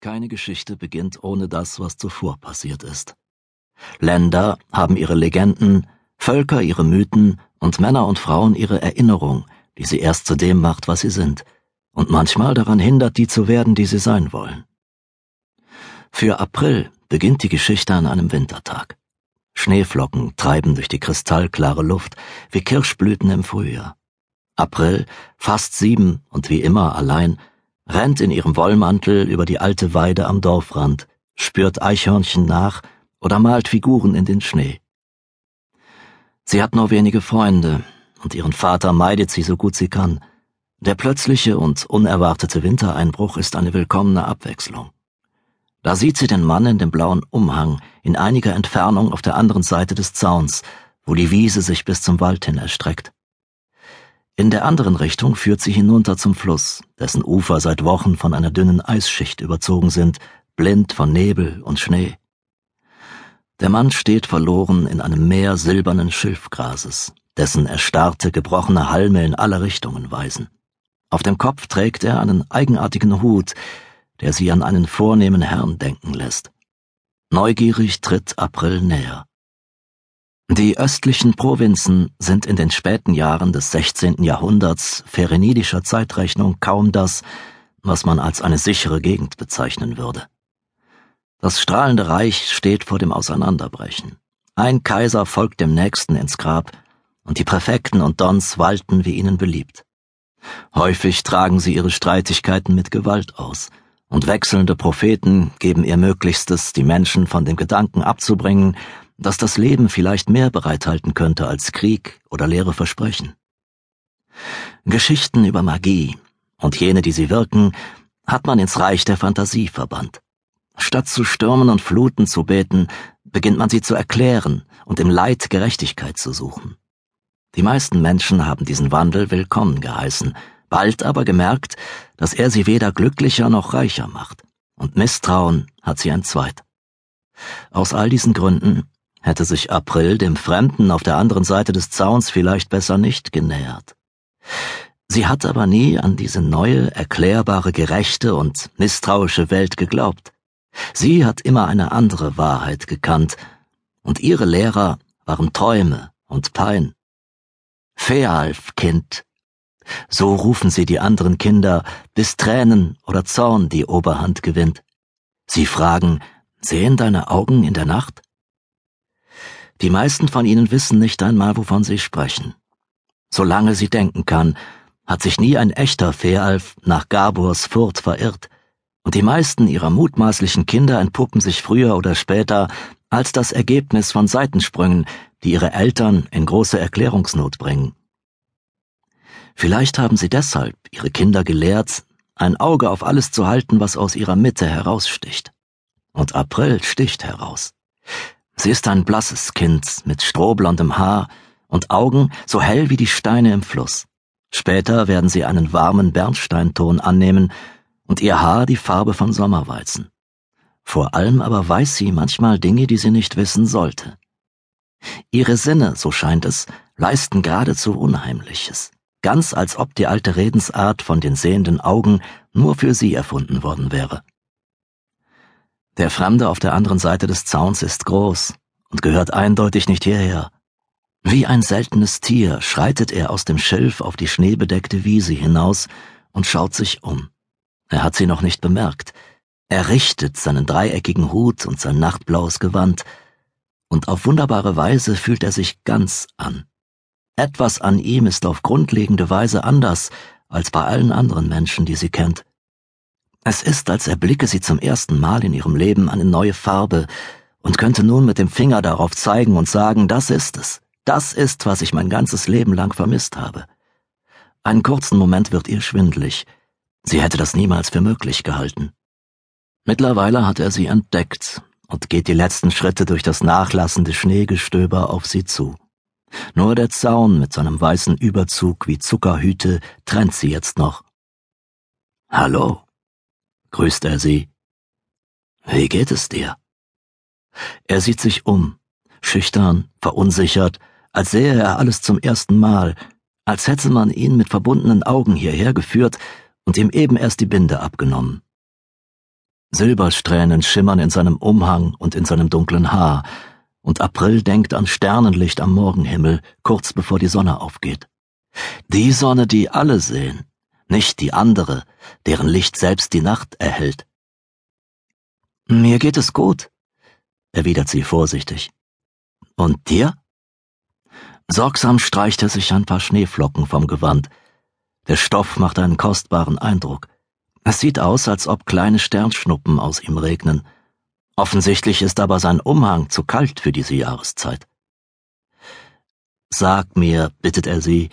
Keine Geschichte beginnt ohne das, was zuvor passiert ist. Länder haben ihre Legenden, Völker ihre Mythen und Männer und Frauen ihre Erinnerung, die sie erst zu dem macht, was sie sind, und manchmal daran hindert, die zu werden, die sie sein wollen. Für April beginnt die Geschichte an einem Wintertag. Schneeflocken treiben durch die kristallklare Luft wie Kirschblüten im Frühjahr. April, fast sieben und wie immer allein, rennt in ihrem Wollmantel über die alte Weide am Dorfrand, spürt Eichhörnchen nach oder malt Figuren in den Schnee. Sie hat nur wenige Freunde, und ihren Vater meidet sie so gut sie kann. Der plötzliche und unerwartete Wintereinbruch ist eine willkommene Abwechslung. Da sieht sie den Mann in dem blauen Umhang in einiger Entfernung auf der anderen Seite des Zauns, wo die Wiese sich bis zum Wald hin erstreckt. In der anderen Richtung führt sie hinunter zum Fluss, dessen Ufer seit Wochen von einer dünnen Eisschicht überzogen sind, blind von Nebel und Schnee. Der Mann steht verloren in einem Meer silbernen Schilfgrases, dessen erstarrte, gebrochene Halme in alle Richtungen weisen. Auf dem Kopf trägt er einen eigenartigen Hut, der sie an einen vornehmen Herrn denken lässt. Neugierig tritt April näher. Die östlichen Provinzen sind in den späten Jahren des 16. Jahrhunderts ferenidischer Zeitrechnung kaum das, was man als eine sichere Gegend bezeichnen würde. Das strahlende Reich steht vor dem Auseinanderbrechen. Ein Kaiser folgt dem nächsten ins Grab, und die Präfekten und Dons walten, wie ihnen beliebt. Häufig tragen sie ihre Streitigkeiten mit Gewalt aus, und wechselnde Propheten geben ihr Möglichstes, die Menschen von dem Gedanken abzubringen, dass das Leben vielleicht mehr bereithalten könnte als Krieg oder leere Versprechen. Geschichten über Magie und jene, die sie wirken, hat man ins Reich der Fantasie verbannt. Statt zu Stürmen und Fluten zu beten, beginnt man sie zu erklären und im Leid Gerechtigkeit zu suchen. Die meisten Menschen haben diesen Wandel willkommen geheißen, bald aber gemerkt, dass er sie weder glücklicher noch reicher macht, und Misstrauen hat sie entzweit. Aus all diesen Gründen hätte sich April dem Fremden auf der anderen Seite des Zauns vielleicht besser nicht genähert. Sie hat aber nie an diese neue, erklärbare, gerechte und misstrauische Welt geglaubt. Sie hat immer eine andere Wahrheit gekannt, und ihre Lehrer waren Träume und Pein. Fealf, Kind. So rufen sie die anderen Kinder, bis Tränen oder Zorn die Oberhand gewinnt. Sie fragen, sehen deine Augen in der Nacht? Die meisten von ihnen wissen nicht einmal, wovon sie sprechen. Solange sie denken kann, hat sich nie ein echter Fealf nach Gabors Furt verirrt, und die meisten ihrer mutmaßlichen Kinder entpuppen sich früher oder später als das Ergebnis von Seitensprüngen, die ihre Eltern in große Erklärungsnot bringen. Vielleicht haben sie deshalb ihre Kinder gelehrt, ein Auge auf alles zu halten, was aus ihrer Mitte heraussticht. Und April sticht heraus. Sie ist ein blasses Kind mit strohblondem Haar und Augen so hell wie die Steine im Fluss. Später werden sie einen warmen Bernsteinton annehmen und ihr Haar die Farbe von Sommerweizen. Vor allem aber weiß sie manchmal Dinge, die sie nicht wissen sollte. Ihre Sinne, so scheint es, leisten geradezu Unheimliches, ganz als ob die alte Redensart von den sehenden Augen nur für sie erfunden worden wäre. Der Fremde auf der anderen Seite des Zauns ist groß und gehört eindeutig nicht hierher. Wie ein seltenes Tier schreitet er aus dem Schilf auf die schneebedeckte Wiese hinaus und schaut sich um. Er hat sie noch nicht bemerkt. Er richtet seinen dreieckigen Hut und sein nachtblaues Gewand, und auf wunderbare Weise fühlt er sich ganz an. Etwas an ihm ist auf grundlegende Weise anders als bei allen anderen Menschen, die sie kennt. Es ist, als erblicke sie zum ersten Mal in ihrem Leben eine neue Farbe und könnte nun mit dem Finger darauf zeigen und sagen, das ist es, das ist, was ich mein ganzes Leben lang vermisst habe. Einen kurzen Moment wird ihr schwindlig. Sie hätte das niemals für möglich gehalten. Mittlerweile hat er sie entdeckt und geht die letzten Schritte durch das nachlassende Schneegestöber auf sie zu. Nur der Zaun mit seinem weißen Überzug wie Zuckerhüte trennt sie jetzt noch. Hallo, grüßt er sie. Wie geht es dir? Er sieht sich um, schüchtern, verunsichert, als sähe er alles zum ersten Mal, als hätte man ihn mit verbundenen Augen hierher geführt und ihm eben erst die Binde abgenommen. Silbersträhnen schimmern in seinem Umhang und in seinem dunklen Haar, und April denkt an Sternenlicht am Morgenhimmel, kurz bevor die Sonne aufgeht. Die Sonne, die alle sehen, nicht die andere, deren Licht selbst die Nacht erhält. Mir geht es gut, erwidert sie vorsichtig. Und dir? Sorgsam streicht er sich ein paar Schneeflocken vom Gewand. Der Stoff macht einen kostbaren Eindruck. Es sieht aus, als ob kleine Sternschnuppen aus ihm regnen. Offensichtlich ist aber sein Umhang zu kalt für diese Jahreszeit. Sag mir, bittet er sie,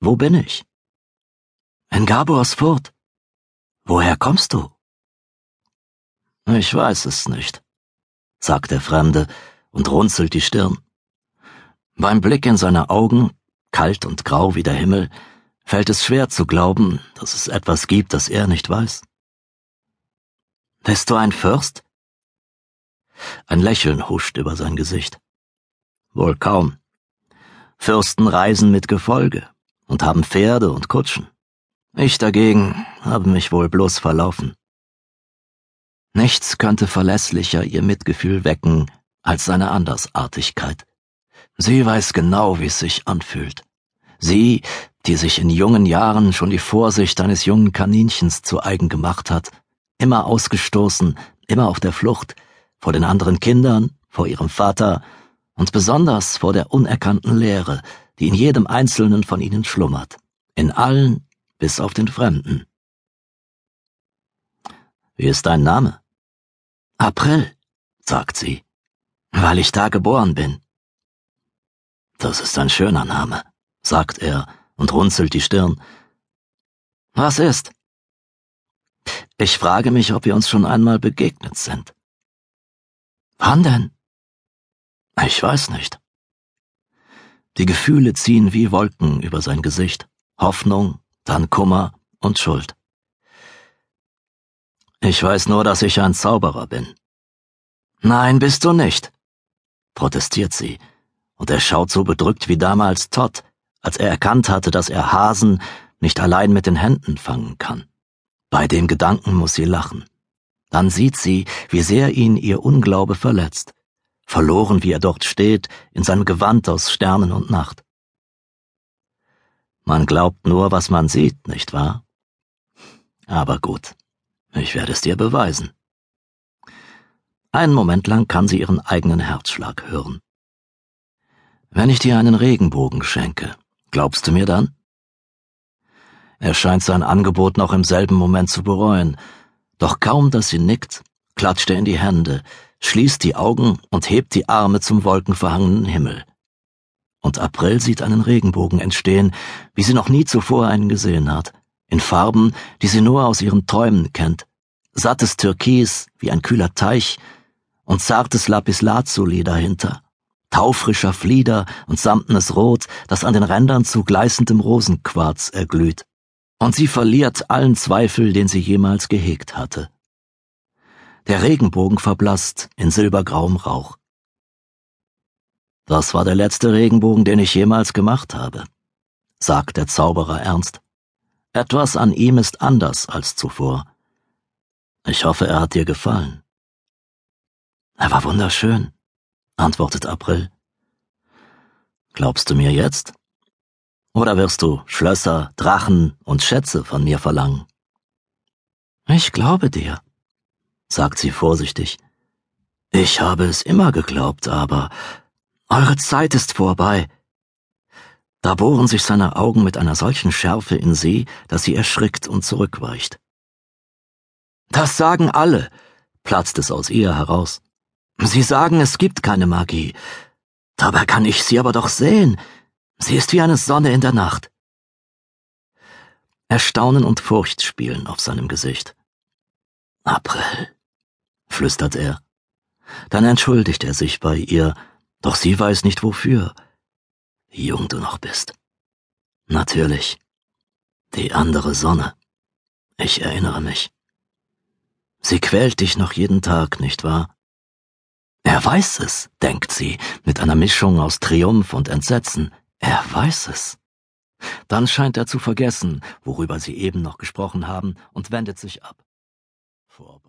wo bin ich? In Gabors Furt. Woher kommst du? Ich weiß es nicht, sagt der Fremde und runzelt die Stirn. Beim Blick in seine Augen, kalt und grau wie der Himmel, fällt es schwer zu glauben, dass es etwas gibt, das er nicht weiß. Bist du ein Fürst? Ein Lächeln huscht über sein Gesicht. Wohl kaum. Fürsten reisen mit Gefolge und haben Pferde und Kutschen. Ich dagegen habe mich wohl bloß verlaufen. Nichts könnte verlässlicher ihr Mitgefühl wecken als seine Andersartigkeit. Sie weiß genau, wie es sich anfühlt. Sie, die sich in jungen Jahren schon die Vorsicht eines jungen Kaninchens zu eigen gemacht hat, immer ausgestoßen, immer auf der Flucht, vor den anderen Kindern, vor ihrem Vater und besonders vor der unerkannten Leere, die in jedem einzelnen von ihnen schlummert, in allen bis auf den Fremden. Wie ist dein Name? April, sagt sie, weil ich da geboren bin. Das ist ein schöner Name, sagt er und runzelt die Stirn. Was ist? Ich frage mich, ob wir uns schon einmal begegnet sind. Wann denn? Ich weiß nicht. Die Gefühle ziehen wie Wolken über sein Gesicht. Hoffnung, dann Kummer und Schuld. Ich weiß nur, dass ich ein Zauberer bin. Nein, bist du nicht, protestiert sie, und er schaut so bedrückt wie damals Todd, als er erkannt hatte, dass er Hasen nicht allein mit den Händen fangen kann. Bei dem Gedanken muss sie lachen. Dann sieht sie, wie sehr ihn ihr Unglaube verletzt, verloren wie er dort steht, in seinem Gewand aus Sternen und Nacht. Man glaubt nur, was man sieht, nicht wahr? Aber gut, ich werde es dir beweisen. Einen Moment lang kann sie ihren eigenen Herzschlag hören. Wenn ich dir einen Regenbogen schenke, glaubst du mir dann? Er scheint sein Angebot noch im selben Moment zu bereuen, doch kaum, dass sie nickt, klatscht er in die Hände, schließt die Augen und hebt die Arme zum wolkenverhangenen Himmel und April sieht einen Regenbogen entstehen, wie sie noch nie zuvor einen gesehen hat, in Farben, die sie nur aus ihren Träumen kennt, sattes Türkis wie ein kühler Teich und zartes Lapislazuli dahinter, taufrischer Flieder und samtenes Rot, das an den Rändern zu gleißendem Rosenquarz erglüht. Und sie verliert allen Zweifel, den sie jemals gehegt hatte. Der Regenbogen verblasst in silbergrauem Rauch. Das war der letzte Regenbogen, den ich jemals gemacht habe, sagt der Zauberer ernst. Etwas an ihm ist anders als zuvor. Ich hoffe, er hat dir gefallen. Er war wunderschön, antwortet April. Glaubst du mir jetzt? Oder wirst du Schlösser, Drachen und Schätze von mir verlangen? Ich glaube dir, sagt sie vorsichtig. Ich habe es immer geglaubt, aber eure Zeit ist vorbei. Da bohren sich seine Augen mit einer solchen Schärfe in sie, dass sie erschrickt und zurückweicht. Das sagen alle, platzt es aus ihr heraus. Sie sagen, es gibt keine Magie. Dabei kann ich sie aber doch sehen. Sie ist wie eine Sonne in der Nacht. Erstaunen und Furcht spielen auf seinem Gesicht. April, flüstert er. Dann entschuldigt er sich bei ihr, doch sie weiß nicht wofür. Wie jung du noch bist. Natürlich. Die andere Sonne. Ich erinnere mich. Sie quält dich noch jeden Tag, nicht wahr? Er weiß es, denkt sie, mit einer Mischung aus Triumph und Entsetzen. Er weiß es. Dann scheint er zu vergessen, worüber sie eben noch gesprochen haben, und wendet sich ab. Vorbei.